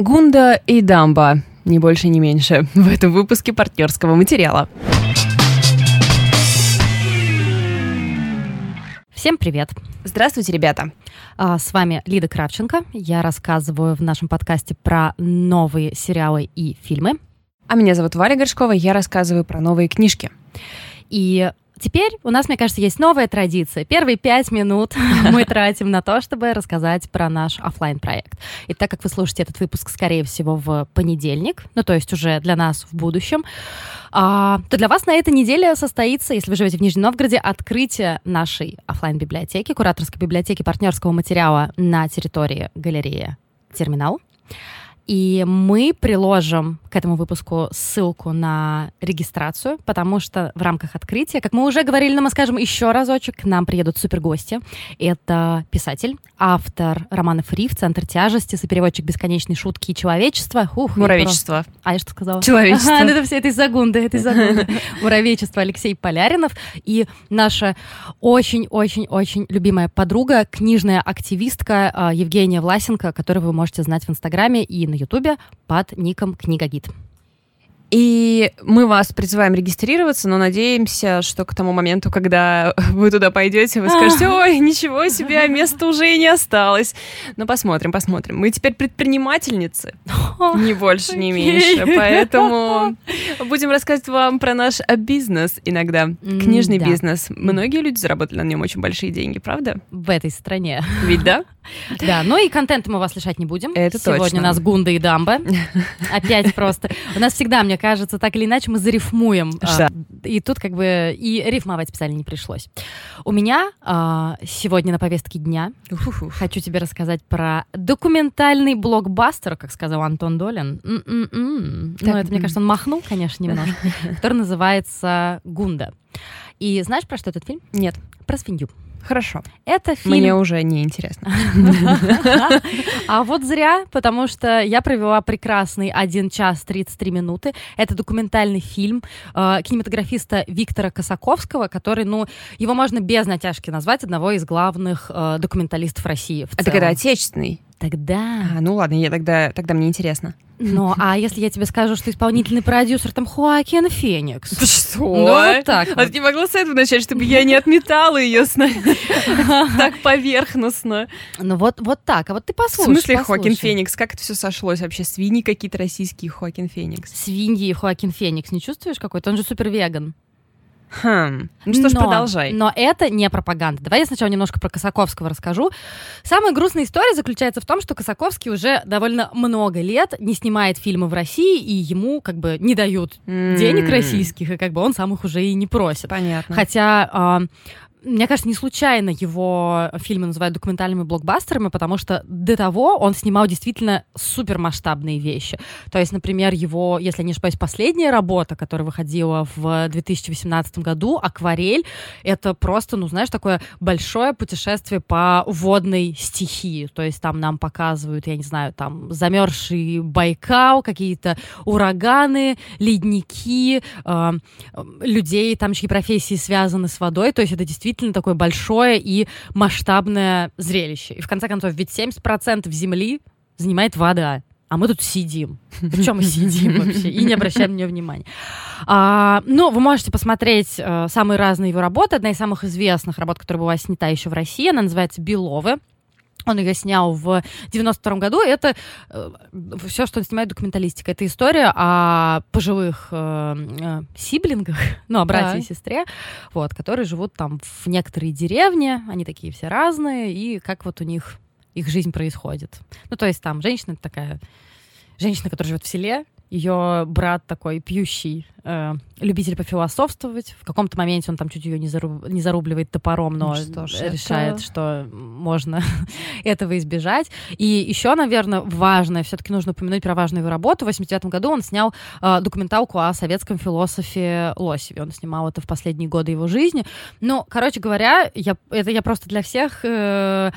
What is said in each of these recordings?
Гунда и Дамба, не больше, не меньше, в этом выпуске партнерского материала. Всем привет! Здравствуйте, ребята! А, с вами Лида Кравченко. Я рассказываю в нашем подкасте про новые сериалы и фильмы. А меня зовут Валя Горшкова, я рассказываю про новые книжки. И Теперь у нас, мне кажется, есть новая традиция. Первые пять минут мы тратим на то, чтобы рассказать про наш офлайн проект И так как вы слушаете этот выпуск, скорее всего, в понедельник, ну то есть уже для нас в будущем, а, то для вас на этой неделе состоится, если вы живете в Нижнем Новгороде, открытие нашей офлайн библиотеки кураторской библиотеки партнерского материала на территории галереи «Терминал». И мы приложим к этому выпуску ссылку на регистрацию, потому что в рамках открытия, как мы уже говорили, но мы скажем еще разочек, к нам приедут супергости. Это писатель, автор романа «Фри» в «Центр тяжести», сопереводчик «Бесконечной шутки и человечества». Ух, Муравечество. Просто... А я что сказала? Человечество. Ага, ну это все, это из-за гунды, это из-за гунды. Муравечество Алексей Поляринов и наша очень-очень-очень любимая подруга, книжная активистка а, Евгения Власенко, которую вы можете знать в Инстаграме и на Ютубе под ником Книгагид. И мы вас призываем регистрироваться, но надеемся, что к тому моменту, когда вы туда пойдете, вы скажете, ой, ничего себе, а места уже и не осталось. Но посмотрим, посмотрим. Мы теперь предпринимательницы, ни больше, ни меньше. Поэтому будем рассказывать вам про наш бизнес иногда. Книжный да. бизнес. Многие люди заработали на нем очень большие деньги, правда? В этой стране. Ведь да? Да, ну и контент мы вас лишать не будем. Это Сегодня точно. у нас Гунда и Дамба. Опять просто. У нас всегда, мне кажется, так или иначе мы зарифмуем. И тут как бы и рифмовать специально не пришлось. У меня а, сегодня на повестке дня Ух-ух. хочу тебе рассказать про документальный блокбастер, как сказал Антон Долин. М-м-м. Ну, это, мне кажется, он махнул, конечно, немножко. Который называется «Гунда». И знаешь, про что этот фильм? Нет. Про свинью. Хорошо. Это фильм... Мне уже не интересно. А вот зря, потому что я провела прекрасный 1 час 33 минуты. Это документальный фильм э, кинематографиста Виктора Косаковского, который, ну, его можно без натяжки назвать одного из главных э, документалистов России. Это когда отечественный? Тогда. А, ну ладно, я тогда, тогда мне интересно. Ну, а если я тебе скажу, что исполнительный продюсер там Хоакин Феникс? Что? Ну, вот так А ты не могла с этого начать, чтобы я не отметала ее так поверхностно? Ну вот, вот так. А вот ты В послушай. смысле Хоакин послушай. Феникс? Как это все сошлось вообще? Свиньи какие-то российские Хоакин Феникс. Свиньи и Хоакин Феникс. Не чувствуешь какой-то? Он же супер веган. Хм. Ну что ж, Но- продолжай. Но это не пропаганда. Давай я сначала немножко про Косаковского расскажу. Самая грустная история заключается в том, что Косаковский уже довольно много лет не снимает фильмы в России, и ему как бы не дают денег российских, и как бы он сам их уже и не просит. Понятно. Хотя, а, мне кажется, не случайно его фильмы называют документальными блокбастерами, потому что до того он снимал действительно супермасштабные вещи. То есть, например, его, если я не ошибаюсь, последняя работа, которая выходила в 2018 году, «Акварель», это просто, ну, знаешь, такое большое путешествие по водной стихии. То есть там нам показывают, я не знаю, там замерзший Байкал, какие-то ураганы, ледники, э, людей, там чьи профессии связаны с водой. То есть это действительно такое большое и масштабное зрелище. И в конце концов, ведь 70% земли занимает вода. А мы тут сидим. Причем мы сидим вообще и не обращаем на нее внимания. А, ну, вы можете посмотреть э, самые разные его работы. Одна из самых известных работ, которая была снята еще в России, она называется «Беловы». Он ее снял в 92 году. Это все, что он снимает, документалистика. Это история о пожилых э, э, сиблингах, ну, о брате и Так. сестре, вот, которые живут там в некоторой деревне. Они такие все разные, и как вот у них их жизнь происходит. Ну, то есть там женщина такая, женщина, которая живет в селе, ее брат такой пьющий, э, любитель пофилософствовать. В каком-то моменте он там чуть ее не, заруб- не зарубливает топором, но Ну что ж, решает, это- что можно этого избежать. И еще, наверное, важное, все-таки нужно упомянуть про важную его работу. В 89 году он снял э, документалку о советском философе Лосеве. Он снимал это в последние годы его жизни. Ну, короче говоря, я, это я просто для всех, э,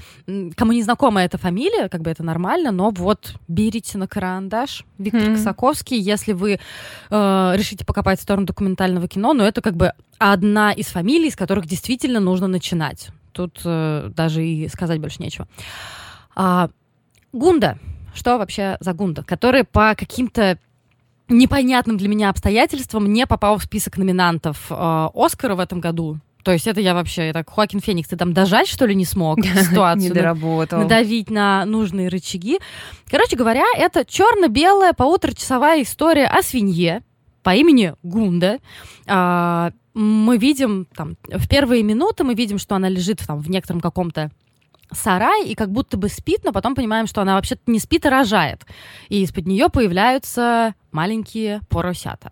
кому не знакома эта фамилия, как бы это нормально, но вот берите на карандаш Виктор Мгм. Косаковский, если вы э, решите покопать в сторону документального кино, но это как бы одна из фамилий, с которых действительно нужно начинать. Тут э, даже и сказать больше нечего. А, Гунда. что вообще за Гунда, который по каким-то непонятным для меня обстоятельствам не попал в список номинантов э, Оскара в этом году. То есть это я вообще, так, Хоакин Феникс, ты там дожать, что ли, не смог ситуацию? Не доработал. Надавить на нужные рычаги. Короче говоря, это черно-белая полуторачасовая история о свинье по имени Гунда. А, мы видим там в первые минуты мы видим, что она лежит там в некотором каком-то сарай и как будто бы спит, но потом понимаем, что она вообще-то не спит, а рожает. И из-под нее появляются маленькие поросята.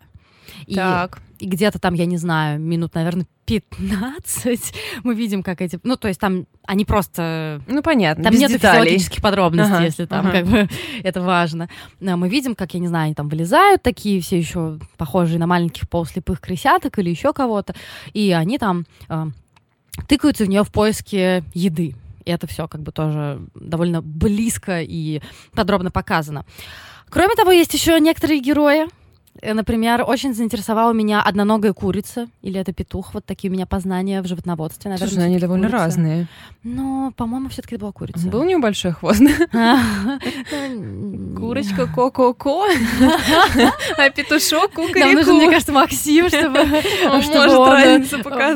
И, Так. и где-то там, я не знаю, минут, наверное, 15 мы видим, как эти... Ну, то есть там они просто... Ну, понятно, Там нет деталей. физиологических подробностей, Ага, если там ага. как бы это важно. Но мы видим, как, я не знаю, они там вылезают такие все еще похожие на маленьких полуслепых крысяток или еще кого-то, и они там э, тыкаются в нее в поиске еды. И это все как бы тоже довольно близко и подробно показано. Кроме того, есть еще некоторые герои. Э, Например, очень заинтересовала меня одноногая курица, или это петух. Вот такие у меня познания в животноводстве. Наверное, Слушай, они довольно курица. разные. Но, по-моему, все-таки это была курица. Был у него большой хвост. Курочка ко-ко-ко, а петушок Нам нужен, мне кукареку. кажется, Максим, чтобы, Он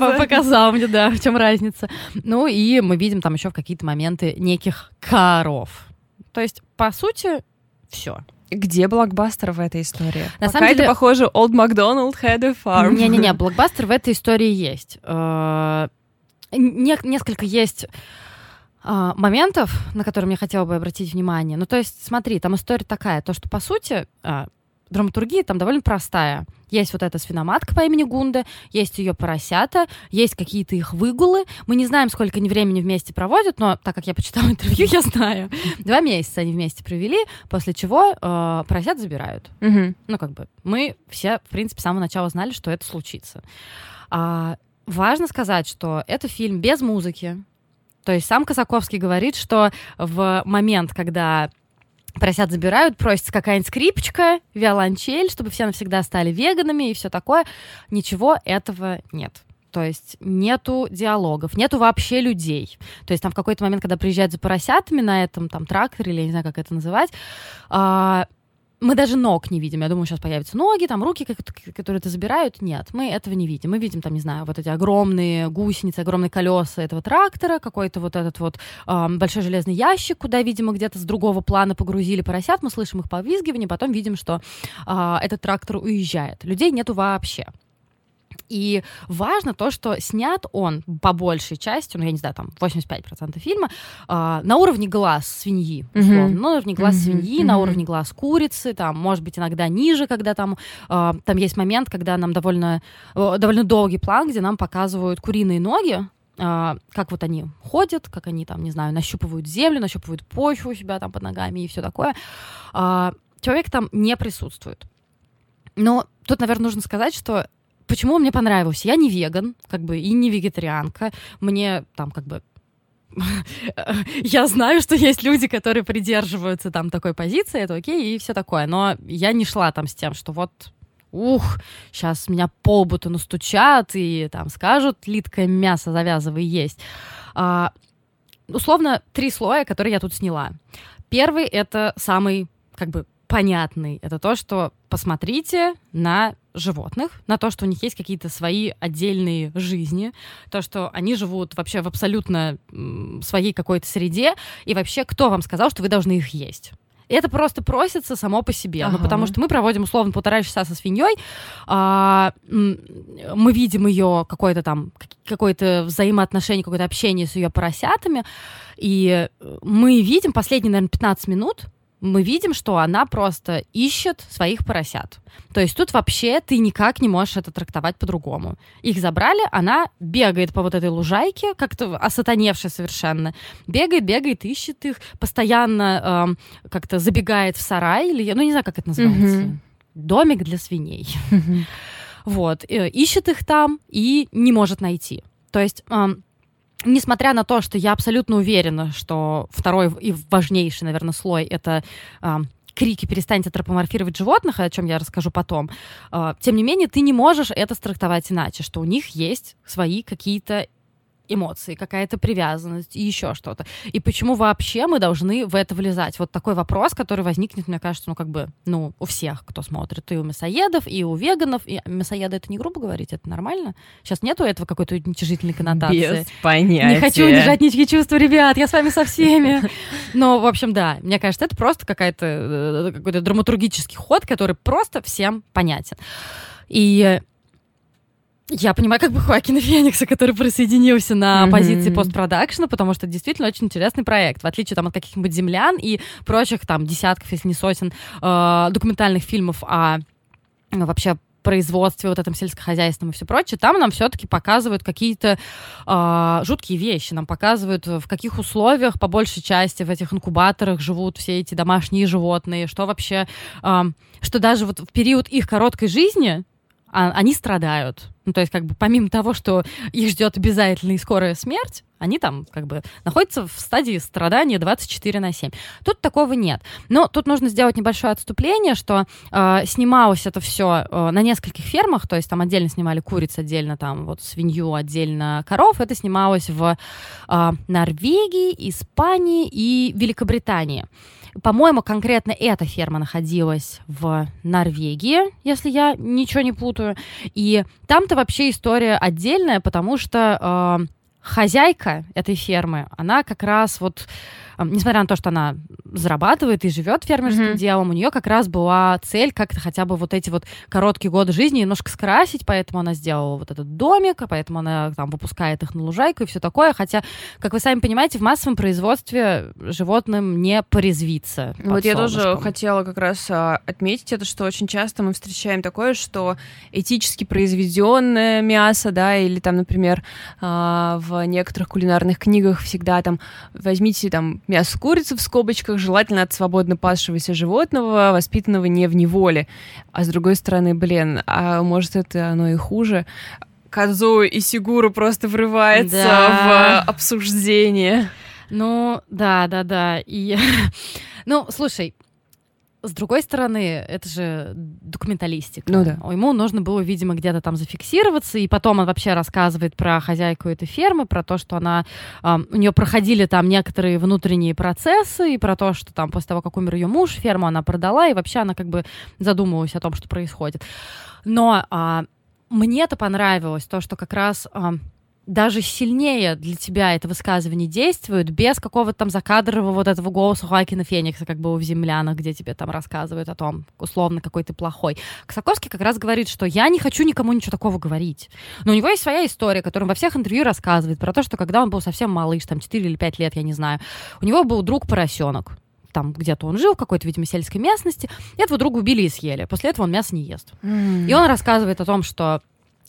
э, показал мне, да, в чем разница. Ну и мы видим там еще в какие-то моменты неких коров. То есть, по сути, все. Где блокбастер в этой истории? На Пока самом деле- это похоже Old MacDonald had a farm. Не-не-не, блокбастер в этой истории есть. Э, не- Несколько есть а, моментов, на которые я хотела бы обратить внимание. Ну, то есть, смотри, там история такая, то, что, по сути, а, драматургия там довольно простая. Есть вот эта свиноматка по имени Гунда, есть ее поросята, есть какие-то их выгулы. Мы не знаем, сколько они времени вместе проводят, но так как я почитала интервью, я знаю. Два месяца они вместе провели, после чего э, поросят забирают. Мгм. Ну, как бы, мы все, в принципе, с самого начала знали, что это случится. А, важно сказать, что это фильм без музыки. То есть сам Косаковский говорит, что в момент, когда поросят забирают, просится какая-нибудь скрипочка, виолончель, чтобы все навсегда стали веганами и все такое. Ничего этого нет. То есть нету диалогов, нету вообще людей. То есть там в какой-то момент, когда приезжают за поросятами на этом там тракторе, или я не знаю, как это называть, а, мы даже ног не видим. Я думаю, сейчас появятся ноги, там руки, которые это забирают. Нет, мы этого не видим. Мы видим там, не знаю, вот эти огромные гусеницы, огромные колеса этого трактора, какой-то вот этот вот ам, большой железный ящик, куда, видимо, где-то с другого плана погрузили поросят. Мы слышим их повизгивание, потом видим, что а, этот трактор уезжает. Людей нету вообще. И важно то, что снят он по большей части, ну, я не знаю, там 85% фильма, а, на уровне глаз свиньи, условно. Мгм. На уровне глаз Мгм, свиньи, на мгм. уровне глаз курицы, там, может быть, иногда ниже, когда там, а, там есть момент, когда нам довольно, э, довольно долгий план, где нам показывают куриные ноги, а, как вот они ходят, как они там, не знаю, нащупывают землю, нащупывают почву у себя там под ногами и все такое. А, человек там не присутствует. Но тут, наверное, нужно сказать, что почему он мне понравился. Я не веган, как бы, и не вегетарианка. Мне там как бы я знаю, что есть люди, которые придерживаются там такой позиции, это окей, и все такое. Но я не шла там с тем, что вот ух, сейчас меня по лбу-то настучат и там скажут, литкое мясо завязывай есть. А, условно, три слоя, которые я тут сняла. Первый — это самый, как бы, понятный. Это то, что посмотрите на животных, на то, что у них есть какие-то свои отдельные жизни, то, что они живут вообще в абсолютно своей какой-то среде, и вообще кто вам сказал, что вы должны их есть? Это просто просится само по себе. Ну, Ага. потому что мы проводим условно полтора часа со свиньей, а, мы видим ее какое-то там, как- какое-то взаимоотношение, какое-то общение с ее поросятами, и мы видим последние, наверное, 15 минут, мы видим, что она просто ищет своих поросят. То есть тут вообще ты никак не можешь это трактовать по-другому. Их забрали, она бегает по вот этой лужайке, как-то осатаневшая совершенно. Бегает, бегает, ищет их, постоянно эм, как-то забегает в сарай, или, ну не знаю, как это называется. Мгм. Домик для свиней. Вот, э, ищет их там и не может найти. То есть, эм, несмотря на то, что я абсолютно уверена, что второй и важнейший, наверное, слой это эм, крики «перестаньте антропоморфировать животных», о чем я расскажу потом, э, тем не менее, ты не можешь это страктовать иначе, что у них есть свои какие-то эмоции, какая-то привязанность и еще что-то. И почему вообще мы должны в это влезать? Вот такой вопрос, который возникнет, мне кажется, ну как бы, ну у всех, кто смотрит, и у мясоедов, и у веганов. И мясоеды это не грубо говорить, это нормально? Сейчас нету этого какой-то уничижительной коннотации. Без понятия. Не хочу унижать ничьи чувства, ребят, я с вами со всеми. Но, в общем, да, мне кажется, это просто какая-то э, какой-то драматургический ход, который просто всем понятен. И я понимаю как бы Хоакина Феникса, который присоединился на mm-hmm. позиции постпродакшена, потому что это действительно очень интересный проект. В отличие там, от каких-нибудь «Землян» и прочих там десятков, если не сотен, э, документальных фильмов о э, вообще производстве, вот этом сельскохозяйственном и все прочее, там нам все-таки показывают какие-то э, жуткие вещи. Нам показывают, в каких условиях, по большей части, в этих инкубаторах живут все эти домашние животные, что вообще, э, что даже вот в период их короткой жизни а, они страдают. Ну, то есть, как бы, помимо того, что их ждет обязательно и скорая смерть, они там, как бы, находятся в стадии страдания 24 на 7. Тут такого нет. Но тут нужно сделать небольшое отступление, что э, снималось это все э, на нескольких фермах, то есть там отдельно снимали куриц, отдельно там вот свинью, отдельно коров. Это снималось в э, Норвегии, Испании и Великобритании. По-моему, конкретно эта ферма находилась в Норвегии, если я ничего не путаю. И там-то вообще история отдельная, потому что э, хозяйка этой фермы, она как раз вот несмотря на то, что она зарабатывает и живет фермерским mm-hmm. делом, у нее как раз была цель как-то хотя бы вот эти вот короткие годы жизни немножко скрасить, поэтому она сделала вот этот домик, а поэтому она там выпускает их на лужайку и все такое. Хотя, как вы сами понимаете, в массовом производстве животным не порезвиться. Вот я тоже хотела как раз а, отметить это, что очень часто мы встречаем такое, что этически произведенное мясо, да, или там, например, а, в некоторых кулинарных книгах всегда там возьмите там мясо курицы в скобочках, желательно от свободно пасшегося животного, воспитанного не в неволе. А с другой стороны, блин, а может это оно и хуже? Козу и Сигуру просто врывается да. в обсуждение. Ну, да, да, да. И, ну, слушай, с другой стороны, это же документалистика. Ну да. Ему нужно было, видимо, где-то там зафиксироваться, и потом он вообще рассказывает про хозяйку этой фермы, про то, что она, э, у нее проходили там некоторые внутренние процессы, и про то, что там после того, как умер ее муж, ферму она продала, и вообще она как бы задумывалась о том, что происходит. Но э, мне это понравилось, то, что как раз... Э, даже сильнее для тебя это высказывание действует, без какого-то там закадрового вот этого голоса Хоакина Феникса, как бы в «Землянах», где тебе там рассказывают о том, условно, какой ты плохой. Косаковский как раз говорит, что я не хочу никому ничего такого говорить. Но у него есть своя история, которую он во всех интервью рассказывает, про то, что когда он был совсем малыш, там 4 или 5 лет, я не знаю, у него был друг-поросенок, там где-то он жил, в какой-то, видимо, сельской местности. И этого друга убили и съели. После этого он мясо не ест. Mm. И он рассказывает о том, что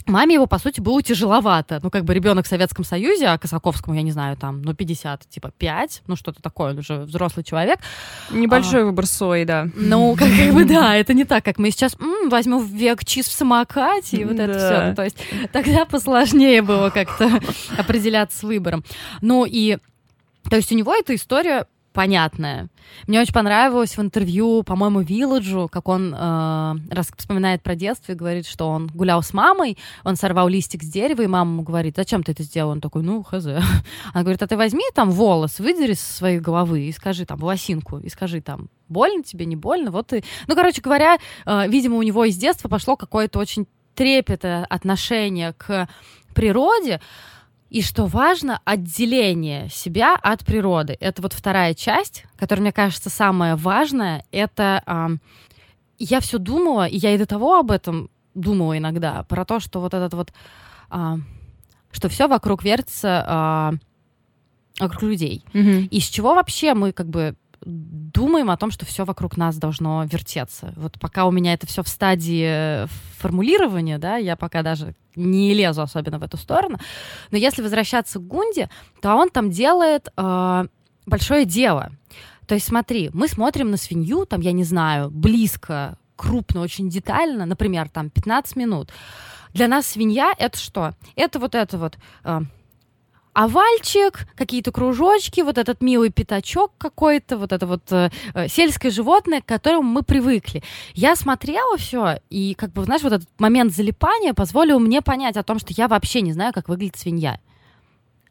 Маме его, по сути, было тяжеловато. Ну, как бы ребенок в Советском Союзе, а Косаковскому, я не знаю, там, ну, 50, типа, 5, ну, что-то такое, он уже взрослый человек. Небольшой а, выбор сои, да. Ну, как, как бы, да, это не так, как мы сейчас м, возьмем век чиз в самокате, и вот это все. Ну, то есть тогда посложнее было как-то определяться с выбором. Ну, и то есть у него эта история понятное. Мне очень понравилось в интервью, по-моему, Вилладжу, как он э, раз вспоминает про детство и говорит, что он гулял с мамой, он сорвал листик с дерева, и мама ему говорит, зачем ты это сделал? Он такой, ну, хз. Она говорит, а ты возьми там волос, выдери с своей головы и скажи там, волосинку, и скажи там, больно тебе, не больно, вот и... Ну, короче говоря, э, видимо, у него из детства пошло какое-то очень трепетное отношение к природе, и что важно, отделение себя от природы. Это вот вторая часть, которая, мне кажется, самая важная. Это э, я все думала, и я и до того об этом думала иногда, про то, что вот этот вот, э, что все вокруг вертится э, вокруг людей. Mm-hmm. И с чего вообще мы как бы думаем о том, что все вокруг нас должно вертеться. Вот пока у меня это все в стадии формулирования, да, я пока даже не лезу особенно в эту сторону. Но если возвращаться к Гунде, то он там делает э, большое дело. То есть смотри, мы смотрим на свинью, там, я не знаю, близко, крупно, очень детально, например, там 15 минут. Для нас свинья это что? Это вот это вот э, овальчик, какие-то кружочки, вот этот милый пятачок какой-то, вот это вот э, э, сельское животное, к которому мы привыкли. Я смотрела все, и как бы, знаешь, вот этот момент залипания позволил мне понять о том, что я вообще не знаю, как выглядит свинья.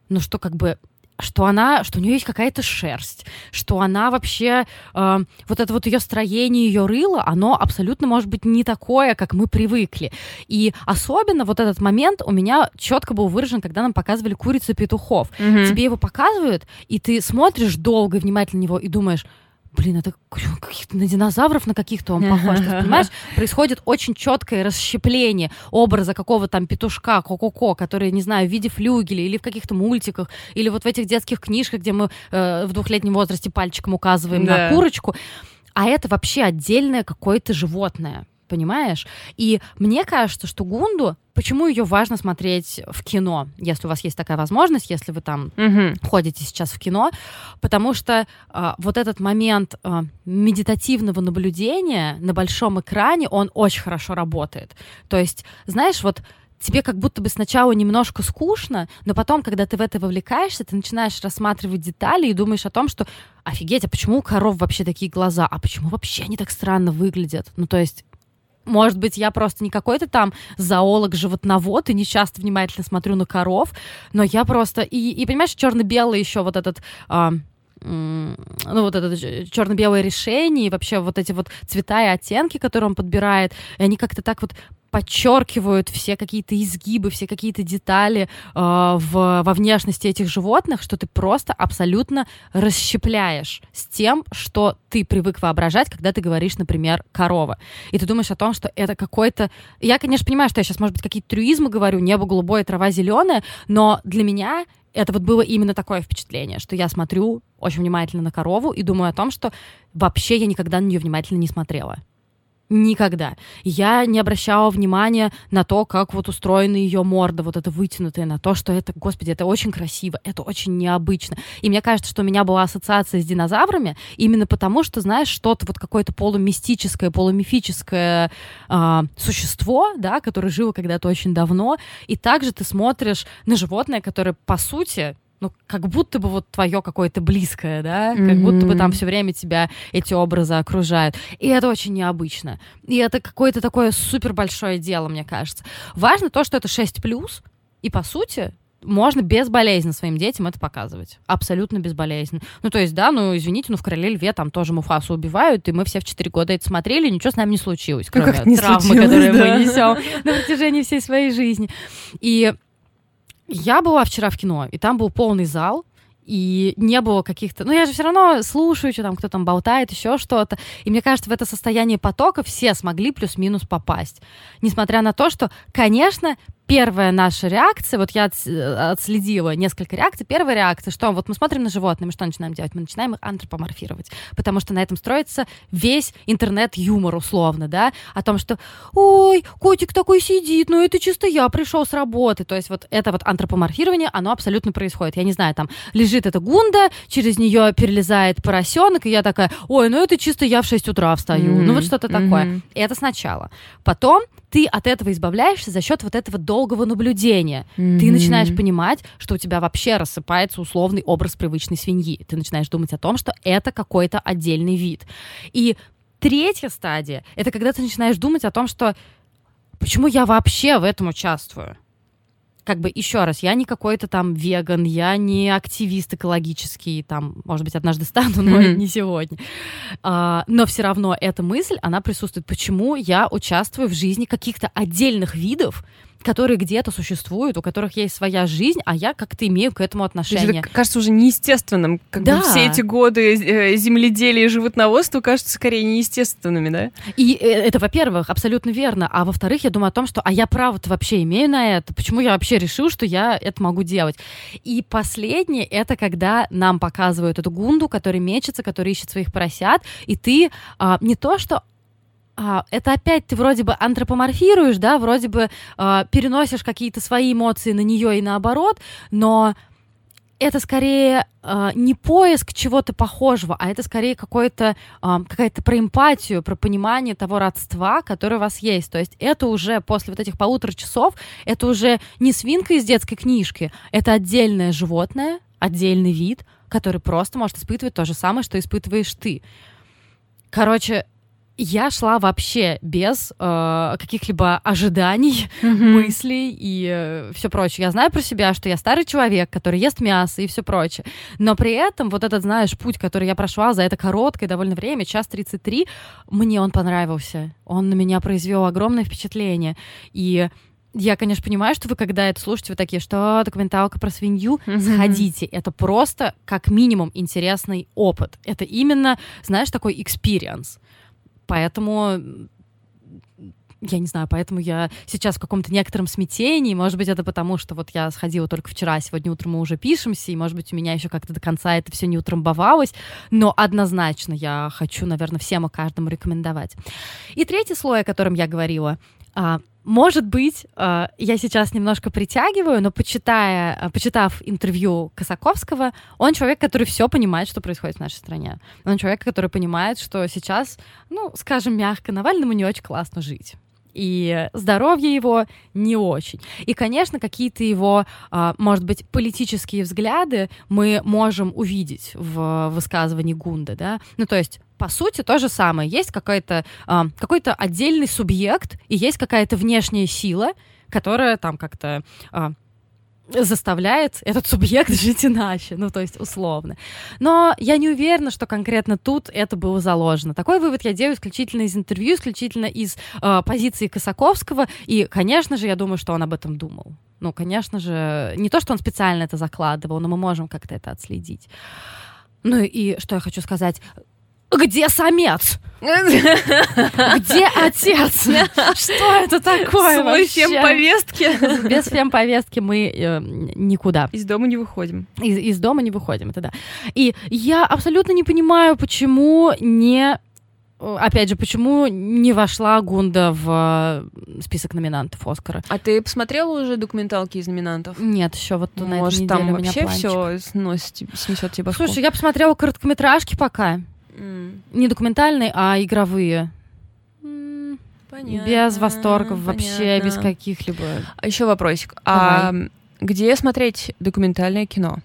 ну что как бы что она, что у нее есть какая-то шерсть, что она вообще, э, вот это вот ее строение, ее рыло, оно абсолютно может быть не такое, как мы привыкли. И особенно вот этот момент у меня четко был выражен, когда нам показывали курицу петухов. Mm-hmm. Тебе его показывают, и ты смотришь долго и внимательно на него и думаешь, блин, это каких-то на динозавров на каких-то он похож. Ты понимаешь, происходит очень четкое расщепление образа какого там петушка, ко-ко-ко, который, не знаю, в виде флюгеля или в каких-то мультиках, или вот в этих детских книжках, где мы э, в двухлетнем возрасте пальчиком указываем да. на курочку. А это вообще отдельное какое-то животное понимаешь? И мне кажется, что Гунду, почему ее важно смотреть в кино, если у вас есть такая возможность, если вы там угу. ходите сейчас в кино, потому что э, вот этот момент э, медитативного наблюдения на большом экране, он очень хорошо работает. То есть, знаешь, вот тебе как будто бы сначала немножко скучно, но потом, когда ты в это вовлекаешься, ты начинаешь рассматривать детали и думаешь о том, что офигеть, а почему у коров вообще такие глаза, а почему вообще они так странно выглядят? Ну, то есть может быть, я просто не какой-то там зоолог-животновод и не часто внимательно смотрю на коров, но я просто... И, и понимаешь, черно-белый еще вот этот... А, ну, вот это черно-белое решение, и вообще вот эти вот цвета и оттенки, которые он подбирает, и они как-то так вот подчеркивают все какие-то изгибы, все какие-то детали э, в, во внешности этих животных, что ты просто абсолютно расщепляешь с тем, что ты привык воображать, когда ты говоришь, например, корова. И ты думаешь о том, что это какой-то... Я, конечно, понимаю, что я сейчас, может быть, какие-то трюизмы говорю, небо голубое, трава зеленая, но для меня это вот было именно такое впечатление, что я смотрю очень внимательно на корову и думаю о том, что вообще я никогда на нее внимательно не смотрела. Никогда. Я не обращала внимания на то, как вот устроена ее морда, вот это вытянутая, на то, что это, господи, это очень красиво, это очень необычно. И мне кажется, что у меня была ассоциация с динозаврами именно потому, что, знаешь, что-то вот какое-то полумистическое, полумифическое э, существо, да, которое жило когда-то очень давно, и также ты смотришь на животное, которое, по сути, ну, как будто бы вот твое какое-то близкое, да, mm-hmm. как будто бы там все время тебя эти образы окружают. И это очень необычно. И это какое-то такое супер большое дело, мне кажется. Важно то, что это 6 плюс, и по сути можно безболезненно своим детям это показывать. Абсолютно безболезненно. Ну, то есть, да, ну, извините, ну, в «Короле льве» там тоже Муфасу убивают, и мы все в 4 года это смотрели, ничего с нами не случилось, кроме как не травмы, которые да. мы несем на протяжении всей своей жизни. И я была вчера в кино, и там был полный зал, и не было каких-то... Ну, я же все равно слушаю, что там кто там болтает, еще что-то. И мне кажется, в это состояние потока все смогли плюс-минус попасть. Несмотря на то, что, конечно, первая наша реакция, вот я отследила несколько реакций, первая реакция, что вот мы смотрим на животные, мы что начинаем делать? Мы начинаем их антропоморфировать, потому что на этом строится весь интернет-юмор условно, да, о том, что ой, котик такой сидит, ну это чисто я пришел с работы, то есть вот это вот антропоморфирование, оно абсолютно происходит, я не знаю, там лежит эта гунда, через нее перелезает поросенок, и я такая, ой, ну это чисто я в 6 утра встаю, mm-hmm. ну вот что-то mm-hmm. такое. Это сначала. Потом ты от этого избавляешься за счет вот этого долгого наблюдения. Mm-hmm. Ты начинаешь понимать, что у тебя вообще рассыпается условный образ привычной свиньи. Ты начинаешь думать о том, что это какой-то отдельный вид. И третья стадия — это когда ты начинаешь думать о том, что почему я вообще в этом участвую? Как бы еще раз, я не какой-то там веган, я не активист экологический, там, может быть, однажды стану, но mm-hmm. не сегодня. А, но все равно эта мысль, она присутствует. Почему я участвую в жизни каких-то отдельных видов, которые где-то существуют, у которых есть своя жизнь, а я как-то имею к этому отношение. Это кажется уже неестественным. Как да. бы все эти годы э, земледелия и животноводства кажутся скорее неестественными, да? И э, это, во-первых, абсолютно верно. А во-вторых, я думаю о том, что а я право-то вообще имею на это? Почему я вообще решил, что я это могу делать? И последнее, это когда нам показывают эту гунду, который мечется, который ищет своих поросят, и ты а, не то, что а, это опять ты вроде бы антропоморфируешь, да, вроде бы а, переносишь какие-то свои эмоции на нее и наоборот, но это скорее э, не поиск чего-то похожего, а это скорее какой-то, э, какая-то про эмпатию, про понимание того родства, которое у вас есть. То есть это уже после вот этих полутора часов, это уже не свинка из детской книжки, это отдельное животное, отдельный вид, который просто может испытывать то же самое, что испытываешь ты. Короче, я шла вообще без э, каких-либо ожиданий, mm-hmm. мыслей и э, все прочее. Я знаю про себя, что я старый человек, который ест мясо и все прочее. Но при этом вот этот, знаешь, путь, который я прошла за это короткое довольно время, час 33, мне он понравился. Он на меня произвел огромное впечатление. И я, конечно, понимаю, что вы, когда это слушаете, вы такие, что документалка про свинью, mm-hmm. сходите. Это просто, как минимум, интересный опыт. Это именно, знаешь, такой experience. Поэтому я не знаю, поэтому я сейчас в каком-то некотором смятении. Может быть, это потому, что вот я сходила только вчера, сегодня утром мы уже пишемся, и, может быть, у меня еще как-то до конца это все не утрамбовалось. Но однозначно я хочу, наверное, всем и каждому рекомендовать. И третий слой, о котором я говорила, а, может быть, э, я сейчас немножко притягиваю, но почитая, э, почитав интервью Косаковского, он человек, который все понимает, что происходит в нашей стране. Он человек, который понимает, что сейчас, ну, скажем мягко, Навальному не очень классно жить и здоровье его не очень. И, конечно, какие-то его, а, может быть, политические взгляды мы можем увидеть в высказывании Гунда, да, ну, то есть по сути, то же самое. Есть какой-то а, какой-то отдельный субъект, и есть какая-то внешняя сила, которая там как-то а, заставляет этот субъект жить иначе, ну, то есть условно. Но я не уверена, что конкретно тут это было заложено. Такой вывод я делаю исключительно из интервью, исключительно из э, позиции Косаковского, и, конечно же, я думаю, что он об этом думал. Ну, конечно же, не то, что он специально это закладывал, но мы можем как-то это отследить. Ну и что я хочу сказать, где самец? Где отец? Что это такое Свой фем-повестки? Без фем-повестки мы э, никуда. Из дома не выходим. Из, из дома не выходим, это да. И я абсолютно не понимаю, почему не Опять же, почему не вошла Гунда в э, список номинантов Оскара? А ты посмотрела уже документалки из номинантов? Нет, еще вот Может, на этой неделе там у меня вообще все сносит, снесет тебе Слушай, я посмотрела короткометражки пока. Mm. Не документальные, а игровые. Понятно. Без восторгов понятно. вообще, без каких-либо. А еще вопросик. Давай. А где смотреть документальное кино?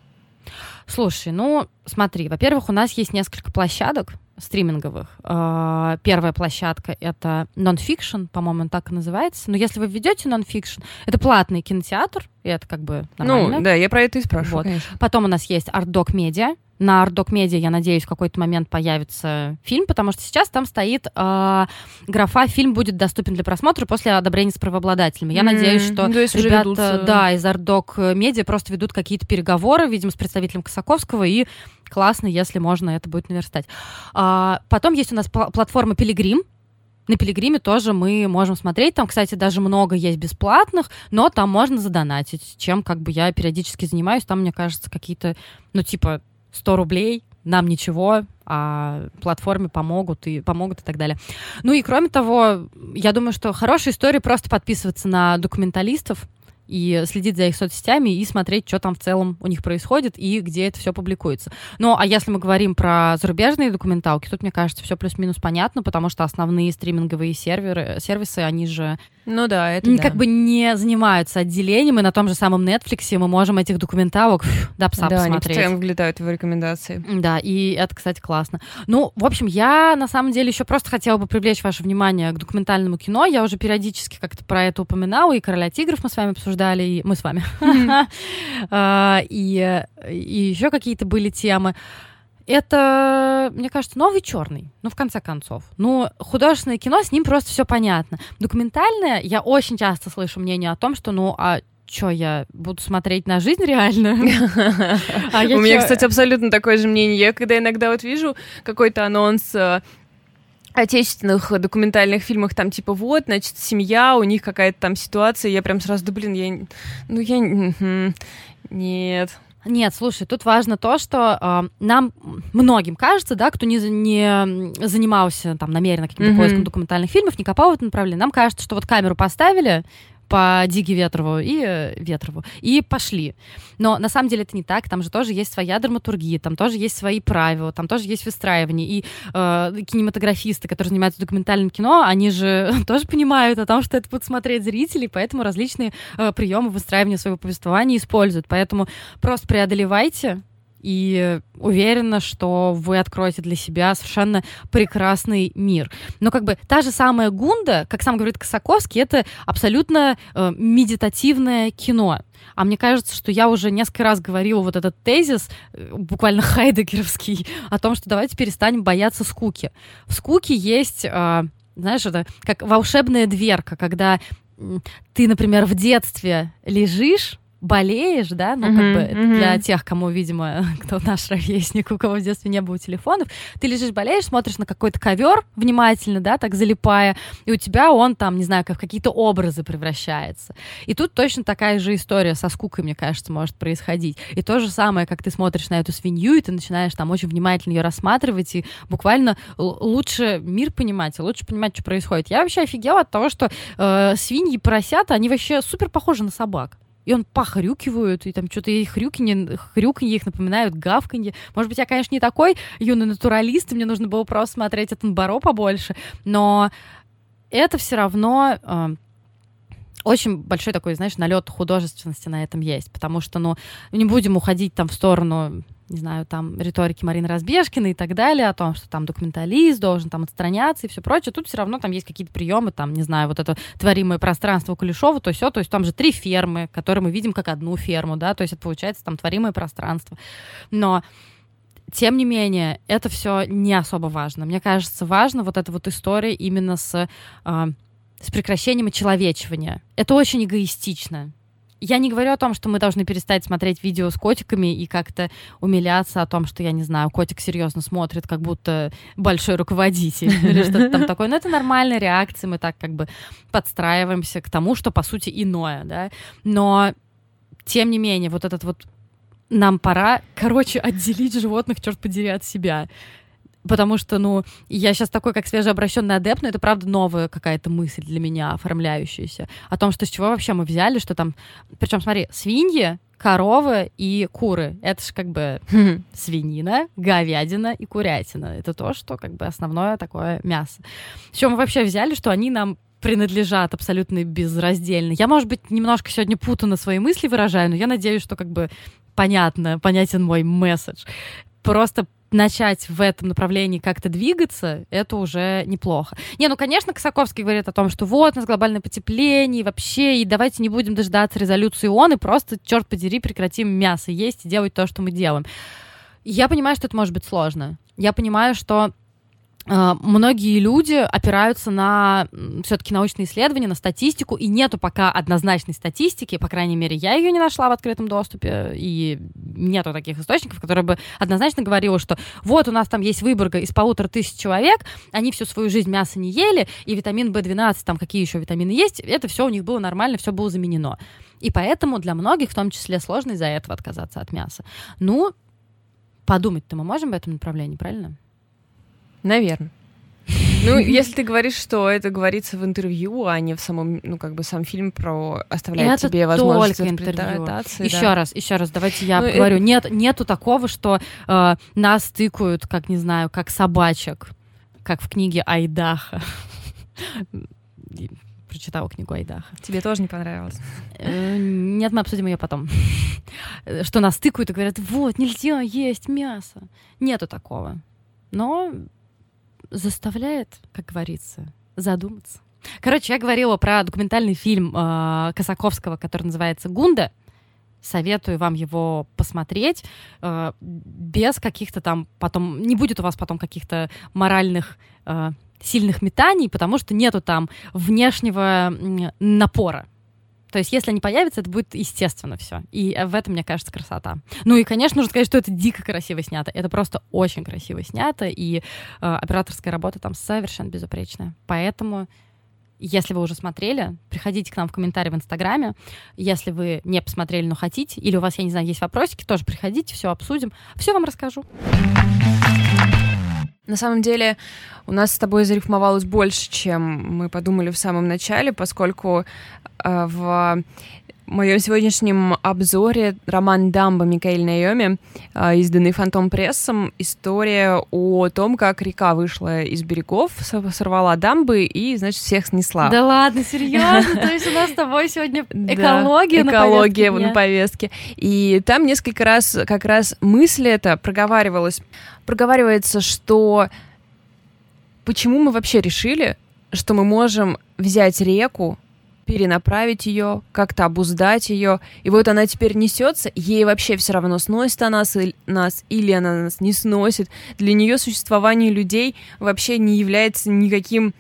Слушай, ну смотри, во-первых, у нас есть несколько площадок стриминговых. А, первая площадка — это Nonfiction, по-моему, он так и называется. Но если вы введете Nonfiction, это платный кинотеатр, и это как бы нормально. Ну, да, я про это и спрашиваю, вот. Потом у нас есть ArtDoc Media, на Doc Media, я надеюсь, в какой-то момент появится фильм, потому что сейчас там стоит э, графа «Фильм будет доступен для просмотра после одобрения с правообладателями». Я mm-hmm. надеюсь, что ну, ребята, ведутся... да, из Doc Media просто ведут какие-то переговоры, видимо, с представителем Косаковского, и классно, если можно это будет наверстать. А, потом есть у нас платформа Пилигрим, на Пилигриме тоже мы можем смотреть. Там, кстати, даже много есть бесплатных, но там можно задонатить, чем как бы я периодически занимаюсь. Там, мне кажется, какие-то, ну, типа, 100 рублей, нам ничего, а платформе помогут и помогут и так далее. Ну и кроме того, я думаю, что хорошая история просто подписываться на документалистов, и следить за их соцсетями и смотреть, что там в целом у них происходит и где это все публикуется. Ну, а если мы говорим про зарубежные документалки, тут, мне кажется, все плюс-минус понятно, потому что основные стриминговые серверы, сервисы, они же ну да, это как да. бы не занимаются отделением, и на том же самом Netflix мы можем этих документалок до пса да, посмотреть. Да, они влетают в рекомендации. Да, и это, кстати, классно. Ну, в общем, я на самом деле еще просто хотела бы привлечь ваше внимание к документальному кино. Я уже периодически как-то про это упоминала, и «Короля тигров» мы с вами обсуждали, и мы с вами. А, и еще какие-то были темы это, мне кажется, новый черный. Ну, в конце концов. Ну, художественное кино, с ним просто все понятно. Документальное, я очень часто слышу мнение о том, что, ну, а что я буду смотреть на жизнь реально? А У меня, кстати, абсолютно такое же мнение. Я когда иногда вот вижу какой-то анонс э, отечественных документальных фильмах там типа вот, значит, семья, у них какая-то там ситуация, я прям сразу, да блин, я... Ну, я... Нет. Нет, слушай, тут важно то, что э, нам многим кажется, да, кто не, не занимался там намеренно каким-то mm-hmm. поиском документальных фильмов, не копал в этом направлении, нам кажется, что вот камеру поставили, по Диге Ветрову и э, Ветрову, и пошли. Но на самом деле это не так, там же тоже есть своя драматургия, там тоже есть свои правила, там тоже есть выстраивание. И э, кинематографисты, которые занимаются документальным кино, они же тоже понимают о том, что это будут смотреть зрители, поэтому различные э, приемы выстраивания своего повествования используют. Поэтому просто преодолевайте и уверена, что вы откроете для себя совершенно прекрасный мир. Но как бы та же самая Гунда, как сам говорит Косаковский, это абсолютно э, медитативное кино. А мне кажется, что я уже несколько раз говорила вот этот тезис, э, буквально хайдегеровский, о том, что давайте перестанем бояться скуки. В скуке есть, э, знаешь, это как волшебная дверка, когда ты, например, в детстве лежишь болеешь, да, ну, uh-huh, как бы uh-huh. для тех, кому, видимо, кто наш ровесник, у кого в детстве не было телефонов, ты лежишь, болеешь, смотришь на какой-то ковер внимательно, да, так залипая, и у тебя он там, не знаю, как в какие-то образы превращается. И тут точно такая же история со скукой, мне кажется, может происходить. И то же самое, как ты смотришь на эту свинью, и ты начинаешь там очень внимательно ее рассматривать, и буквально лучше мир понимать, и лучше понимать, что происходит. Я вообще офигела от того, что э, свиньи и поросята, они вообще супер похожи на собак и он похрюкивают, и там что-то и хрюканье, хрюканье их напоминают гавканье. Может быть, я, конечно, не такой юный натуралист, и мне нужно было просто смотреть этот Баро побольше, но это все равно э, очень большой такой, знаешь, налет художественности на этом есть, потому что, ну, не будем уходить там в сторону не знаю, там, риторики Марины Разбежкиной и так далее, о том, что там документалист должен там отстраняться и все прочее. Тут все равно там есть какие-то приемы, там, не знаю, вот это творимое пространство Кулешова, то все, то есть там же три фермы, которые мы видим как одну ферму, да, то есть это получается там творимое пространство. Но тем не менее, это все не особо важно. Мне кажется, важно вот эта вот история именно с, э, с прекращением очеловечивания. Это очень эгоистично я не говорю о том, что мы должны перестать смотреть видео с котиками и как-то умиляться о том, что, я не знаю, котик серьезно смотрит, как будто большой руководитель или что-то там такое. Но это нормальная реакция, мы так как бы подстраиваемся к тому, что, по сути, иное, да. Но, тем не менее, вот этот вот нам пора, короче, отделить животных, черт подери, от себя. Потому что, ну, я сейчас такой, как свежеобращенный адепт, но это, правда, новая какая-то мысль для меня, оформляющаяся. О том, что с чего вообще мы взяли, что там... Причем, смотри, свиньи, коровы и куры. Это же как бы свинина, говядина и курятина. Это то, что как бы основное такое мясо. С чего мы вообще взяли, что они нам принадлежат абсолютно безраздельно. Я, может быть, немножко сегодня путано свои мысли выражаю, но я надеюсь, что как бы понятно, понятен мой месседж. Просто начать в этом направлении как-то двигаться, это уже неплохо. Не, ну, конечно, Косаковский говорит о том, что вот, у нас глобальное потепление, и вообще, и давайте не будем дождаться резолюции ООН, и просто, черт подери, прекратим мясо есть и делать то, что мы делаем. Я понимаю, что это может быть сложно. Я понимаю, что многие люди опираются на все-таки научные исследования, на статистику, и нету пока однозначной статистики, по крайней мере, я ее не нашла в открытом доступе, и нету таких источников, которые бы однозначно говорили, что вот у нас там есть выборка из полутора тысяч человек, они всю свою жизнь мясо не ели, и витамин В12, там какие еще витамины есть, это все у них было нормально, все было заменено. И поэтому для многих, в том числе, сложно из-за этого отказаться от мяса. Ну, подумать-то мы можем в этом направлении, правильно? Наверное. Ну, если ты говоришь, что это говорится в интервью, а не в самом, ну, как бы сам фильм про оставляет это тебе возможность интерпретации. Еще да. раз, еще раз, давайте я ну, говорю. Это... Нет, нету такого, что э, нас тыкают, как, не знаю, как собачек, как в книге Айдаха. Прочитала книгу Айдаха. Тебе тоже не понравилось? Э, нет, мы обсудим ее потом. Что нас тыкают и говорят, вот, нельзя есть мясо. Нету такого. Но заставляет, как говорится, задуматься. Короче, я говорила про документальный фильм э, Косаковского, который называется «Гунда». Советую вам его посмотреть э, без каких-то там потом... Не будет у вас потом каких-то моральных э, сильных метаний, потому что нету там внешнего напора. То есть, если они появятся, это будет естественно все. И в этом, мне кажется, красота. Ну и, конечно, нужно сказать, что это дико красиво снято. Это просто очень красиво снято, и э, операторская работа там совершенно безупречная. Поэтому если вы уже смотрели, приходите к нам в комментарии в Инстаграме. Если вы не посмотрели, но хотите, или у вас, я не знаю, есть вопросики, тоже приходите, все обсудим, все вам расскажу. На самом деле у нас с тобой зарифмовалось больше, чем мы подумали в самом начале, поскольку э, в моем сегодняшнем обзоре роман «Дамба» Микаэль Найоми, а, изданный «Фантом Прессом». История о том, как река вышла из берегов, сорвала дамбы и, значит, всех снесла. Да ладно, серьезно? То есть у нас с тобой сегодня экология на Экология на повестке. И там несколько раз как раз мысль эта проговаривалась. Проговаривается, что почему мы вообще решили, что мы можем взять реку, перенаправить ее, как-то обуздать ее. И вот она теперь несется, ей вообще все равно сносит она нас, нас или она нас не сносит. Для нее существование людей вообще не является никаким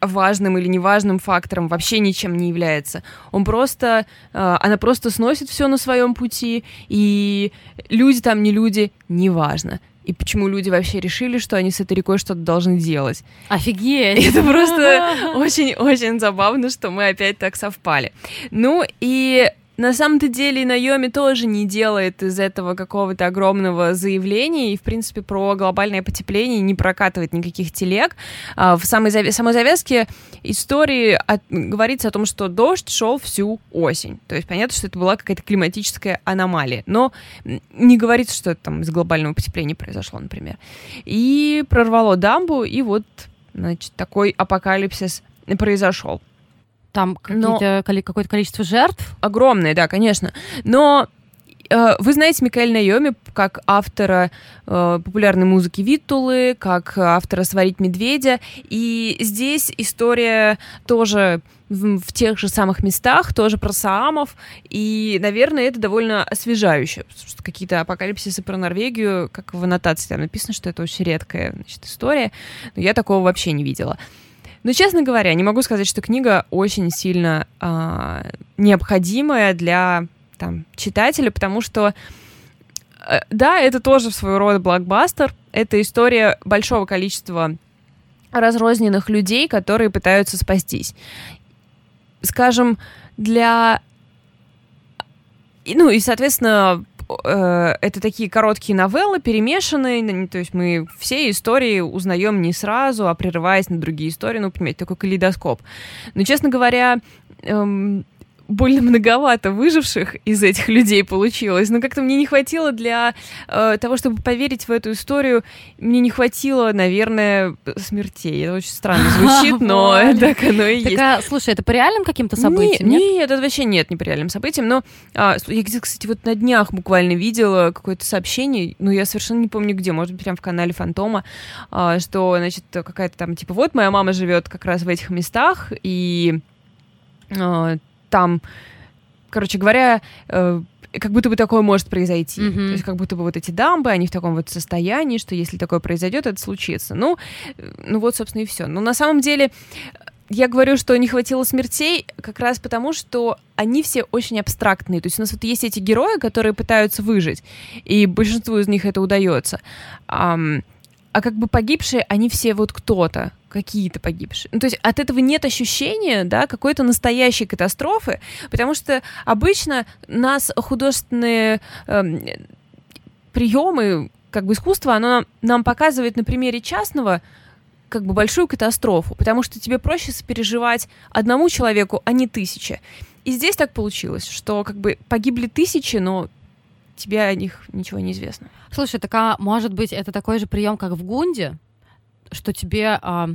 важным или неважным фактором, вообще ничем не является. Он просто, э, она просто сносит все на своем пути, и люди там не люди, неважно и почему люди вообще решили, что они с этой рекой что-то должны делать. Офигеть! Это просто очень-очень забавно, что мы опять так совпали. Ну и на самом-то деле Найоми тоже не делает из этого какого-то огромного заявления и, в принципе, про глобальное потепление не прокатывает никаких телег. А, в самой, зав... самой завязке истории от... говорится о том, что дождь шел всю осень. То есть понятно, что это была какая-то климатическая аномалия. Но не говорится, что это там из глобального потепления произошло, например. И прорвало дамбу, и вот, значит, такой апокалипсис произошел. Там Но... какое-то количество жертв? Огромное, да, конечно. Но э, вы знаете Микаэль Найоми как автора э, популярной музыки Виттулы, как автора «Сварить медведя». И здесь история тоже в, в тех же самых местах, тоже про Саамов. И, наверное, это довольно освежающе. Какие-то апокалипсисы про Норвегию, как в аннотации там написано, что это очень редкая значит, история. Но я такого вообще не видела. Но, честно говоря, не могу сказать, что книга очень сильно э, необходимая для там, читателя, потому что э, да, это тоже своего рода блокбастер. Это история большого количества разрозненных людей, которые пытаются спастись. Скажем, для... Ну и, соответственно, Э, это такие короткие новеллы, перемешанные, то есть мы все истории узнаем не сразу, а прерываясь на другие истории, ну, понимаете, такой калейдоскоп. Но, честно говоря, эм, больно многовато выживших из этих людей получилось. Но как-то мне не хватило для э, того, чтобы поверить в эту историю. Мне не хватило, наверное, смертей. Это очень странно звучит, но так оно и есть. А, слушай, это по реальным каким-то событиям? Нет, это вообще нет, не по реальным событиям. Но а, я, кстати, вот на днях буквально видела какое-то сообщение, ну, я совершенно не помню где, может быть, прям в канале Фантома, а, что, значит, какая-то там, типа, вот моя мама живет как раз в этих местах, и там, короче говоря, э, как будто бы такое может произойти. Mm-hmm. То есть как будто бы вот эти дамбы, они в таком вот состоянии, что если такое произойдет, это случится. Ну, э, ну вот, собственно, и все. Но на самом деле я говорю, что не хватило смертей как раз потому, что они все очень абстрактные. То есть у нас вот есть эти герои, которые пытаются выжить, и большинству из них это удается. Um, а как бы погибшие, они все вот кто-то, какие-то погибшие. Ну, то есть от этого нет ощущения, да, какой-то настоящей катастрофы, потому что обычно нас художественные э, приемы, как бы искусство, оно нам показывает на примере частного как бы большую катастрофу, потому что тебе проще сопереживать одному человеку, а не тысяче. И здесь так получилось, что как бы погибли тысячи, но тебе о них ничего не известно. Слушай, так а может быть это такой же прием, как в Гунде, что тебе а,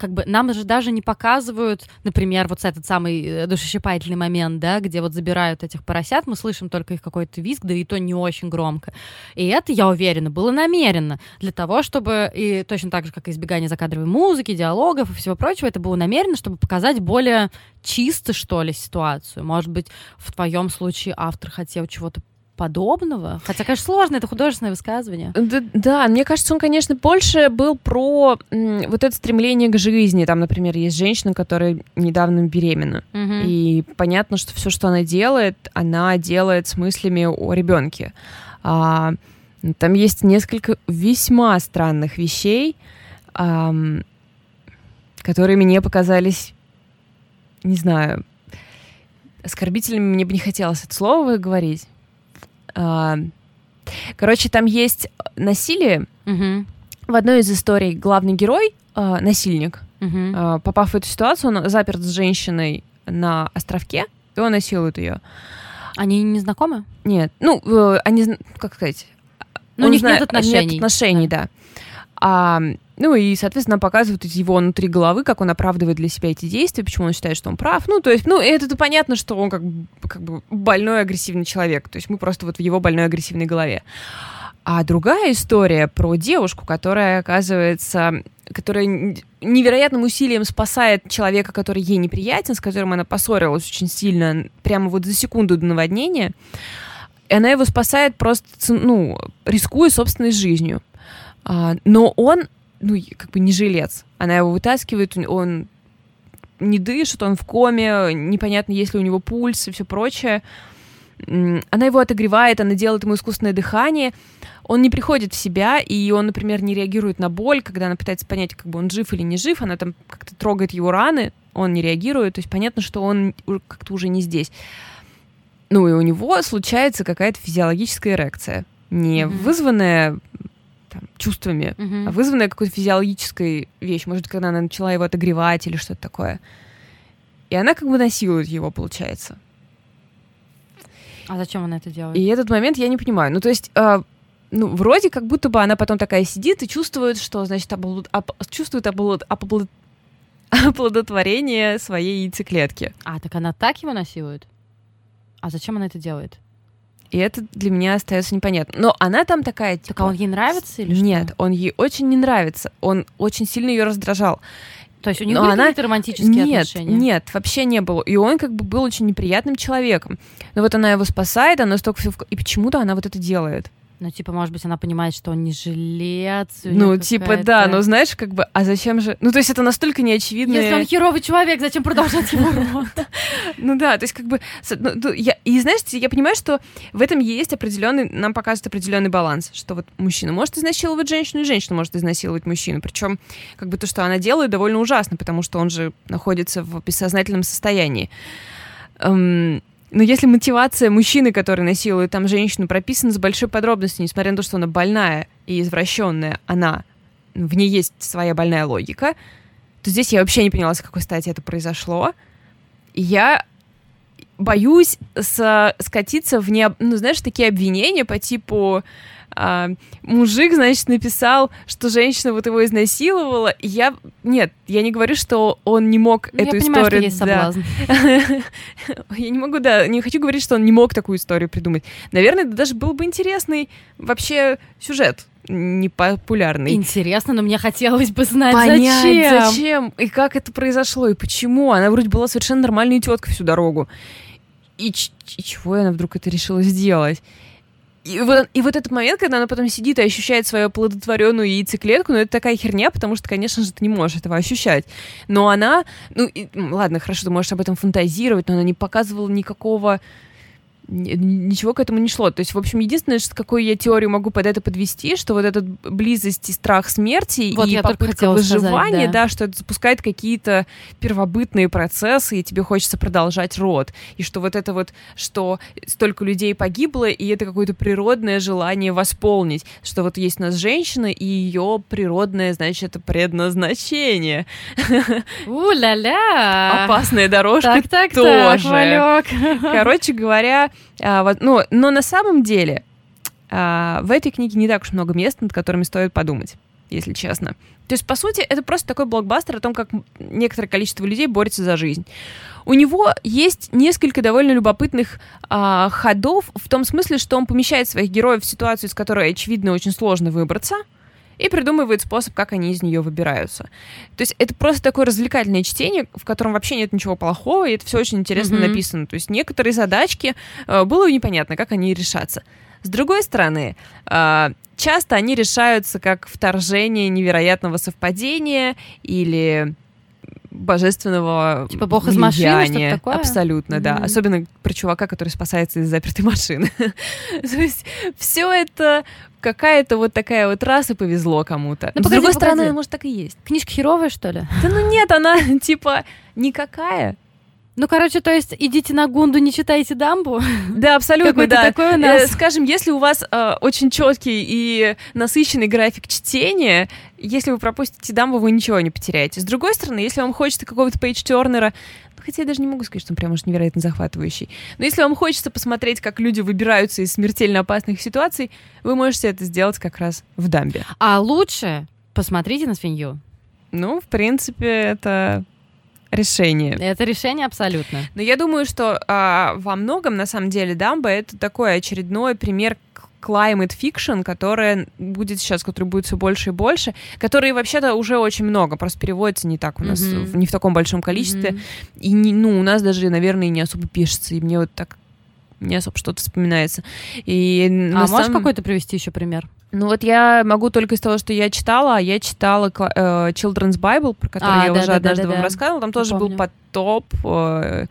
как бы нам же даже не показывают, например, вот этот самый э, душещипательный момент, да, где вот забирают этих поросят, мы слышим только их какой-то визг, да и то не очень громко. И это, я уверена, было намеренно для того, чтобы, и точно так же, как избегание закадровой музыки, диалогов и всего прочего, это было намеренно, чтобы показать более чисто, что ли, ситуацию. Может быть, в твоем случае автор хотел чего-то подобного. Хотя, конечно, сложно, это художественное высказывание. Да, да, мне кажется, он, конечно, больше был про вот это стремление к жизни. Там, например, есть женщина, которая недавно беременна. Угу. И понятно, что все, что она делает, она делает с мыслями о ребенке. А, там есть несколько весьма странных вещей, а, которые мне показались, не знаю, оскорбительными. Мне бы не хотелось это слово говорить. А, короче, там есть насилие. Угу. В одной из историй главный герой, а, насильник, угу. попав в эту ситуацию, он заперт с женщиной на островке, и он насилует ее. Они не знакомы? Нет, ну, э, они, как сказать... Ну, у них знает- нет отношений. Нет отношений, да. А, ну и, соответственно, показывают из его внутри головы, как он оправдывает для себя эти действия, почему он считает, что он прав. Ну, то есть, ну, это понятно, что он как, как бы больной агрессивный человек. То есть мы просто вот в его больной агрессивной голове. А другая история про девушку, которая, оказывается, которая невероятным усилием спасает человека, который ей неприятен, с которым она поссорилась очень сильно, прямо вот за секунду до наводнения. И она его спасает просто, ну, рискуя собственной жизнью. А, но он, ну, как бы не жилец. Она его вытаскивает, он- не дышит, он в коме, непонятно, есть ли у него пульс и все прочее. Она его отогревает, она делает ему искусственное дыхание. Он не приходит в себя, и он, например, не реагирует на боль, когда она пытается понять, как бы он жив или не жив, она там как-то трогает его раны, он не реагирует, то есть понятно, что он как-то уже не здесь. Ну и у него случается какая-то физиологическая эрекция, не вызванная там, чувствами, Мгм. а вызванная какой-то физиологической вещью. Может, когда она начала его отогревать или что-то такое. И она как бы насилует его, получается. А зачем она это делает? И этот момент я не понимаю. Ну, то есть, э, ну, вроде как будто бы она потом такая сидит и чувствует, что, значит, облуд- оп- чувствует облуд- оплод- оплодотворение своей яйцеклетки. А, так она так его насилует? А зачем она это делает? И это для меня остается непонятно. Но она там такая, типа... Так а он ей нравится или что? Нет, он ей очень не нравится. Он очень сильно ее раздражал. То есть у них Но были она- какие-то романтические нет, отношения? нет, вообще не было. И он как бы был очень неприятным человеком. Но вот она его спасает, она столько всего... И почему-то она вот это делает. Ну, типа, может быть, она понимает, что он не жилец. Ну, типа, да, но знаешь, как бы, а зачем же... Ну, то есть это настолько неочевидно. Если он херовый человек, зачем продолжать его род? Ну да, то есть как бы... ну, и знаешь, я понимаю, что в этом есть определенный... Нам показывает определенный баланс, что вот мужчина может изнасиловать женщину, и женщина может изнасиловать мужчину. Причем как бы то, что она делает, довольно ужасно, потому что он же находится в бессознательном состоянии. Но если мотивация мужчины, который насилует там женщину, прописана с большой подробностью, несмотря на то, что она больная и извращенная, она, в ней есть своя больная логика, то здесь я вообще не поняла, с какой стати это произошло. Я боюсь скатиться в не, ну, знаешь, такие обвинения по типу а, мужик, значит, написал, что женщина вот его изнасиловала. Я нет, я не говорю, что он не мог Ну, эту я понимаю, что есть да. соблазн. Я не могу, да, не хочу говорить, что он не мог такую историю придумать. Наверное, это даже был бы интересный вообще сюжет непопулярный. Интересно, но мне хотелось бы знать, Понять, зачем. зачем, и как это произошло, и почему. Она вроде была совершенно нормальной теткой всю дорогу. И, и чего она вдруг это решила сделать? И вот, и вот этот момент, когда она потом сидит и ощущает свою оплодотворенную яйцеклетку, ну это такая херня, потому что, конечно же, ты не можешь этого ощущать. Но она, ну и- ладно, хорошо, ты можешь об этом фантазировать, но она не показывала никакого ни- ничего к этому не шло. То есть, в общем, единственное, что, какую я теорию могу под это подвести, что вот эта близость и страх смерти Вот и попытка хотела сказать, выживания, да. да, что это запускает какие-то первобытные процессы, и тебе хочется продолжать род. И что вот это вот, что столько людей погибло, и это какое-то природное желание восполнить. Что вот есть у нас женщина, и ее природное, значит, предназначение. У-ля-ля. Опасная дорожка Так, так, тоже. так. Короче говоря, а, вот, ну, но на самом деле а, в этой книге не так уж много мест, над которыми стоит подумать, если честно. То есть, по сути, это просто такой блокбастер о том, как некоторое количество людей борется за жизнь. У него есть несколько довольно любопытных а, ходов в том смысле, что он помещает своих героев в ситуацию, из которой, очевидно, очень сложно выбраться, и придумывает способ, как они из нее выбираются. То есть это просто такое развлекательное чтение, в котором вообще нет ничего плохого, и это все очень интересно Мгм. написано. То есть некоторые задачки э, было непонятно, как они решатся. С другой стороны, э, часто они решаются как вторжение невероятного совпадения или божественного Типа бог из машины, что-то влияния. такое? Абсолютно, да. Мгм. Особенно про чувака, который спасается из запертой машины. То есть все это какая-то вот такая вот раз и повезло кому-то. Ну, С погоди, другой погоди. стороны, может, так и есть. Книжка херовая, что ли? Да ну нет, она типа никакая. Ну, короче, то есть идите на Гунду, не читайте дамбу. Да, абсолютно, да. такой у нас. Э, Скажем, если у вас э, очень четкий и насыщенный график чтения, если вы пропустите дамбу, вы ничего не потеряете. С другой стороны, если вам хочется какого-то пейдж-тернера, ну, хотя я даже не могу сказать, что он прям уж невероятно захватывающий, но если вам хочется посмотреть, как люди выбираются из смертельно опасных ситуаций, вы можете это сделать как раз в дамбе. А лучше посмотрите на свинью. Ну, в принципе, это решение. Это решение абсолютно. Но я думаю, что а, во многом, на самом деле, дамба — это такой очередной пример climate fiction, которая будет сейчас, который будет все больше и больше, которые вообще-то уже очень много, просто переводится не так у нас, Мгм. в- не в таком большом количестве, Мгм. и не, ну, у нас даже, наверное, не особо пишется, и мне вот так не особо что-то вспоминается. И А можешь самом- какой-то привести еще пример? Ну вот я могу только из того, что я читала, а я читала э, Children's Bible, про который А, я да, уже да, однажды да, да, вам да. рассказывала, там тоже был помню. потоп э,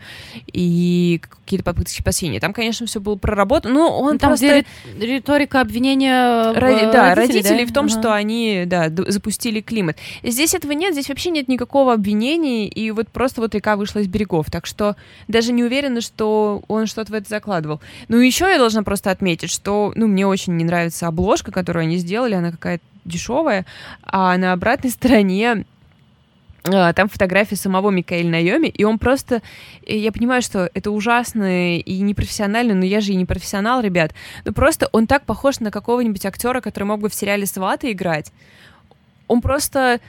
и какие-то попытки спасения. Там, конечно, все было проработано, но он Ну, там, просто... где ри- риторика обвинения в- Ради- да, родителей, родителей да? в том, Ага. что они, да, запустили климат. Здесь этого нет, здесь вообще нет никакого обвинения, и вот просто вот река вышла из берегов, так что даже не уверена, что он что-то в это закладывал. Ну, еще я должна просто отметить, что, ну, мне очень не нравится обложка, которую они сделали, она какая-то дешевая, а на обратной стороне а, там фотография самого Микаэля Найоми, и он просто... Я понимаю, что это ужасно и непрофессионально, но я же и не профессионал, ребят. Но просто он так похож на какого-нибудь актера, который мог бы в сериале «Сваты» играть. Он просто...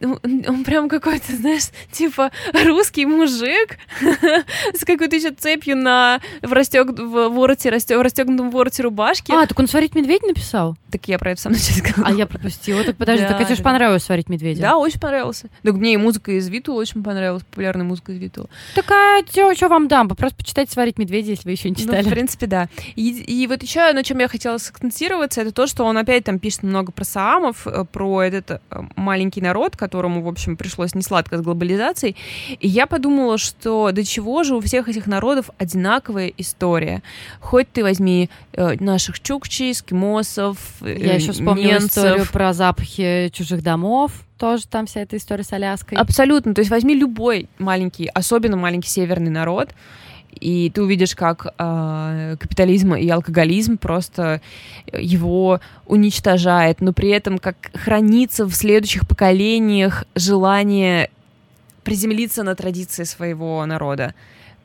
ну, Он прям какой-то, знаешь, типа русский мужик с какой-то еще цепью на в, расстег... в вороте, расстег... в расстегнутом вороте рубашки. А, так он «Сварить медведя» написал? Так я про это в самом начале сказала. А я пропустила. Так подожди, Да, так это же да. понравилось «Сварить медведя». Да, очень понравился. Так мне и музыка из Витула очень понравилась, популярная музыка из Витула. Так а что вам дам? Просто почитайте «Сварить медведя», если вы еще не Ну, читали. в принципе, да. И, и вот еще на чем я хотела сакцентироваться, это то, что он опять там пишет много про саамов, э, про этот э, маленький народ, которому, в общем, пришлось несладко с глобализацией. И я подумала, что до чего же у всех этих народов одинаковая история. Хоть ты возьми э, наших чукчи, эскимосов, э, Я еще вспомнила немцев. историю про запахи чужих домов. Тоже там вся эта история с Аляской. Абсолютно. То есть возьми любой маленький, особенно маленький северный народ, и ты увидишь, как э, капитализм и алкоголизм просто его уничтожает, но при этом как хранится в следующих поколениях желание приземлиться на традиции своего народа,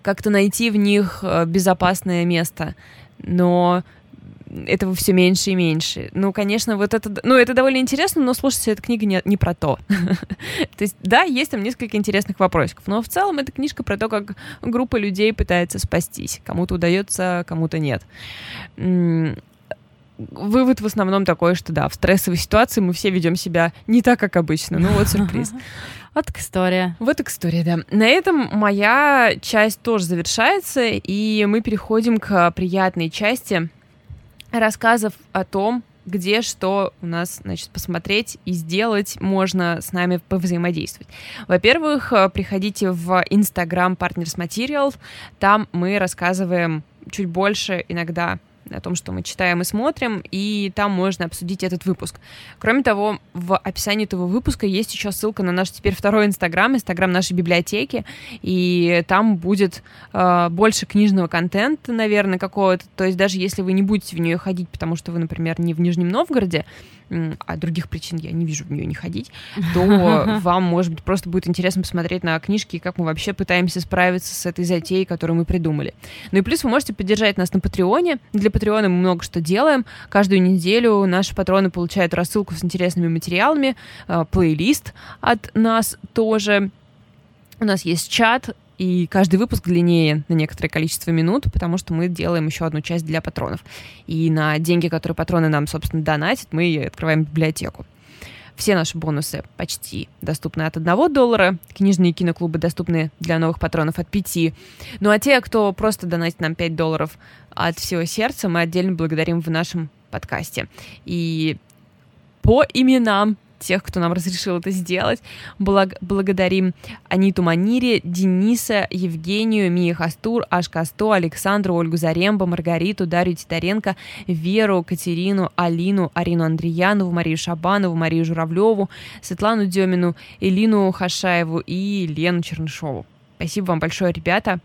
как-то найти в них э, безопасное место, но этого все меньше и меньше. Ну, конечно, вот это, ну, это довольно интересно, но слушайте, эта книга не, не про то. То есть, да, есть там несколько интересных вопросиков, но в целом это книжка про то, как группа людей пытается спастись. Кому-то удается, кому-то нет. Вывод в основном такой, что да, в стрессовой ситуации мы все ведем себя не так, как обычно. Ну вот сюрприз. Вот так история. Вот так история, да. На этом моя часть тоже завершается, и мы переходим к приятной части рассказов о том, где что у нас, значит, посмотреть и сделать можно с нами повзаимодействовать. Во-первых, э, приходите в Instagram Partners Materials, там мы рассказываем чуть больше иногда о том, что мы читаем и смотрим, и там можно обсудить этот выпуск. Кроме того, в описании этого выпуска есть еще ссылка на наш теперь второй Инстаграм, Инстаграм нашей библиотеки, и там будет э, больше книжного контента, наверное, какого-то. То есть даже если вы не будете в нее ходить, потому что вы, например, не в Нижнем Новгороде, а других причин я не вижу в нее не ходить, то вам, может быть, просто будет интересно посмотреть на книжки и как мы вообще пытаемся справиться с этой затеей, которую мы придумали. Ну и плюс вы можете поддержать нас на Патреоне. Для Патреона мы много что делаем. Каждую неделю наши патроны получают рассылку с интересными материалами, э, плейлист от нас тоже. У нас есть чат, и каждый выпуск длиннее на некоторое количество минут, потому что мы делаем еще одну часть для патронов. И на деньги, которые патроны нам, собственно, донатят, мы открываем библиотеку. Все наши бонусы почти доступны от 1 доллара. Книжные киноклубы доступны для новых патронов от 5. Ну а те, кто просто донатит нам 5 долларов от всего сердца, мы отдельно благодарим в нашем подкасте. И по именам тех, кто нам разрешил это сделать. Благ- благодарим Аниту Манире, Дениса, Евгению, Мия Хастур, Аш Касто, Александру, Ольгу Зарембо, Маргариту, Дарью Титаренко, Веру, Катерину, Алину, Арину Андреянову, Марию Шабанову, Марию Журавлеву, Светлану Демину, Элину Хашаеву и Лену Чернышову. Спасибо вам большое, ребята.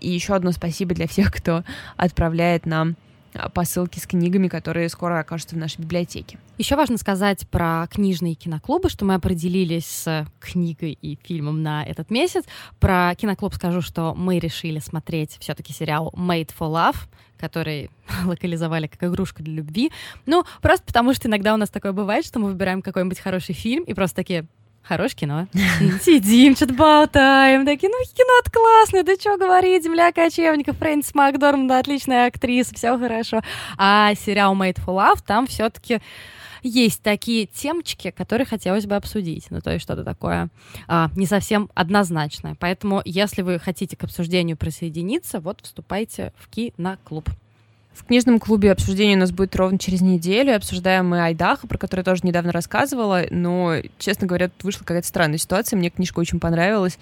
И еще одно спасибо для всех, кто отправляет нам посылки с книгами, которые скоро окажутся в нашей библиотеке. Еще важно сказать про книжные киноклубы, что мы определились с книгой и фильмом на этот месяц. Про киноклуб скажу, что мы решили смотреть все-таки сериал Made for Love, который локализовали как игрушка для любви. Ну, просто потому что иногда у нас такое бывает, что мы выбираем какой-нибудь хороший фильм и просто такие, Хорошее кино. Сидим, что-то болтаем. Такие, ну, кино классное, да что говорить, земля кочевников, Фрэнсис Макдорманд, отличная актриса, все хорошо. А сериал Made for Love, там все-таки есть такие темочки, которые хотелось бы обсудить. Ну, то есть что-то такое а, не совсем однозначное. Поэтому, если вы хотите к обсуждению присоединиться, вот вступайте в киноклуб. В книжном клубе обсуждение у нас будет ровно через неделю. Обсуждаем мы Айдаха, про который тоже недавно рассказывала. Но, честно говоря, тут вышла какая-то странная ситуация. Мне книжка очень понравилась.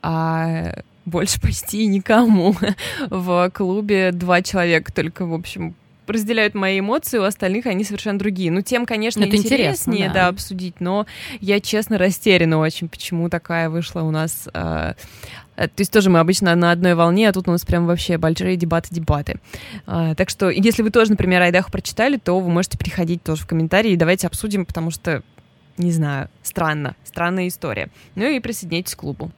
А больше почти никому. В клубе два человека только, в общем, разделяют мои эмоции, у остальных они совершенно другие. Ну, тем, конечно, Это интереснее, да. да, обсудить, но я, честно, растеряна очень, почему такая вышла у нас э, то есть тоже мы обычно на одной волне, а тут у нас прям вообще большие дебаты-дебаты. А, так что, если вы тоже, например, Айдаху прочитали, то вы можете приходить тоже в комментарии и давайте обсудим, потому что, не знаю, странно, странная история. Ну и присоединяйтесь к клубу.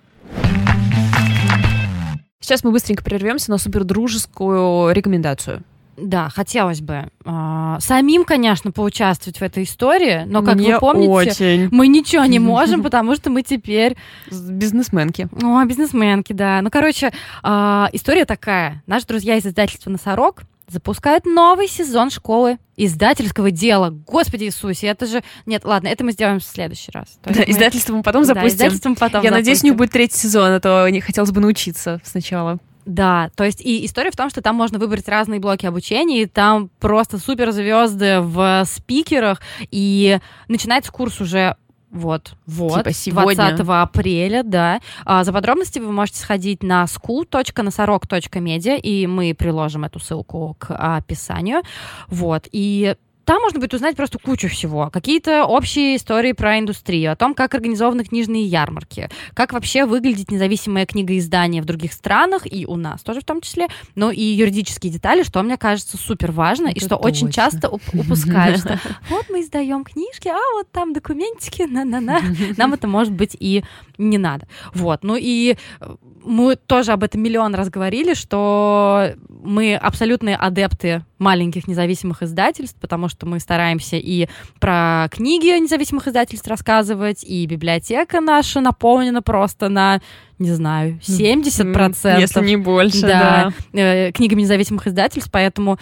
Сейчас мы быстренько прервемся на супердружескую рекомендацию. Да, хотелось бы э, самим, конечно, поучаствовать в этой истории, но, как Мне вы помните, очень. мы ничего не можем, потому что мы теперь... Бизнесменки. О, бизнесменки, да. Ну, короче, э, история такая. Наши друзья из издательства «Носорог» запускают новый сезон школы издательского дела. Господи Иисусе, это же... Нет, ладно, это мы сделаем в следующий раз. То да, мы... издательство мы потом запустим. Да, издательством потом Я запустим. надеюсь, не будет третий сезон, а то не хотелось бы научиться сначала. Да, то есть и история в том, что там можно выбрать разные блоки обучения, и там просто суперзвезды в спикерах, и начинается курс уже вот, вот, типа сегодня. 20 апреля, да. А, за подробности вы можете сходить на school.носорог.media, и мы приложим эту ссылку к описанию. Вот, и там можно будет узнать просто кучу всего. Какие-то общие истории про индустрию, о том, как организованы книжные ярмарки, как вообще выглядит независимое книгоиздание в других странах, и у нас тоже в том числе, но и юридические детали, что мне кажется супер важно, и что очень часто упускают, вот мы издаем книжки, а вот там документики, на-на-на. Нам это может быть и не надо. Вот, ну и э, мы тоже об этом миллион раз говорили, что мы абсолютные адепты маленьких независимых издательств, потому что мы стараемся и про книги независимых издательств рассказывать, и библиотека наша наполнена просто на не знаю, 70%. Если не больше, да. да. Э, книгами независимых издательств, поэтому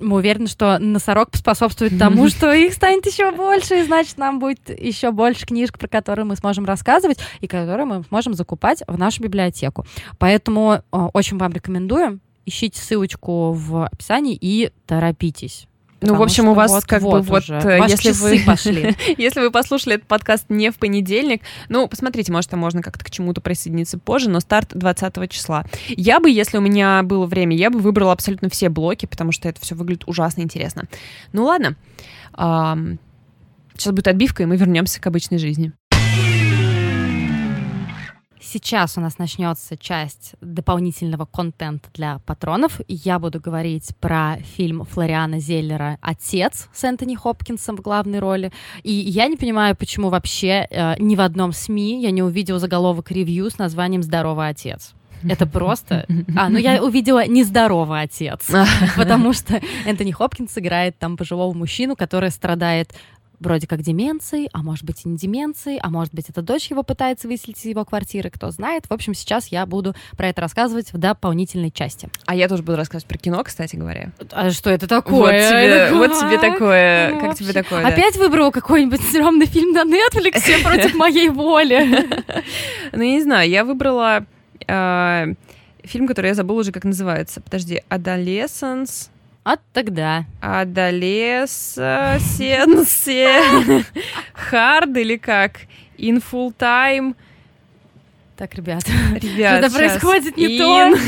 мы уверены, что носорог способствует тому, что их станет еще больше, и значит, нам будет еще больше книжек, про которые мы сможем рассказывать, и которые мы сможем закупать в нашу библиотеку. Поэтому э, очень вам рекомендую ищите ссылочку в описании и торопитесь. Ну, в общем, у вас вот, как вот бы вот. Э, если вы пошли, если вы послушали этот подкаст не в понедельник, ну, посмотрите, может, там можно как-то к чему-то присоединиться позже, но старт 20 числа. Я бы, если у меня было время, я бы выбрала абсолютно все блоки, потому что это все выглядит ужасно интересно. Ну ладно, сейчас будет отбивка, и мы вернемся к обычной жизни. Сейчас у нас начнется часть дополнительного контента для патронов. Я буду говорить про фильм Флориана Зеллера «Отец» с Энтони Хопкинсом в главной роли. И я не понимаю, почему вообще э, ни в одном СМИ я не увидела заголовок ревью с названием «Здоровый отец». Это просто... А, ну я увидела нездоровый отец, потому что Энтони Хопкинс играет там пожилого мужчину, который страдает вроде как деменцией, а может быть и не деменцией, а может быть это дочь его пытается выселить из его квартиры, кто знает. В общем, сейчас я буду про это рассказывать в дополнительной части. А я тоже буду рассказывать про кино, кстати говоря. А что это такое? Вот тебе, это вот тебе такое. Ну, как вообще. тебе такое? Опять да? выбрал какой-нибудь стрёмный фильм на Netflix против моей воли. Ну, я не знаю, я выбрала а, фильм, который я забыла уже, как называется. Подожди, Adolescence от тогда. Адолесенсе. Хард или как? In full time. Так, ребят. Ребят, Что-то происходит не то.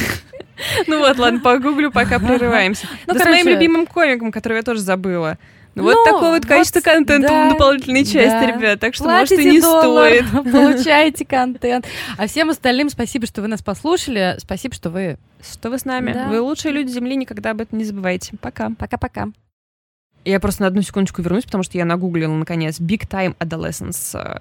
Ну вот, ладно, погуглю, пока прерываемся. Ну, да с моим любимым комиком, который я тоже забыла. Вот Ну, такое вот количество вот, контента да, в дополнительной части, да. ребят. Так что, может, и Платите не доллар, стоит. получаете контент. А всем остальным спасибо, что вы нас послушали. Спасибо, что вы... Что вы с нами? Да. Вы лучшие люди Земли, никогда об этом не забывайте. Пока. Пока-пока. Я просто на одну секундочку вернусь, потому что я нагуглила, наконец, Big Time Adolescence.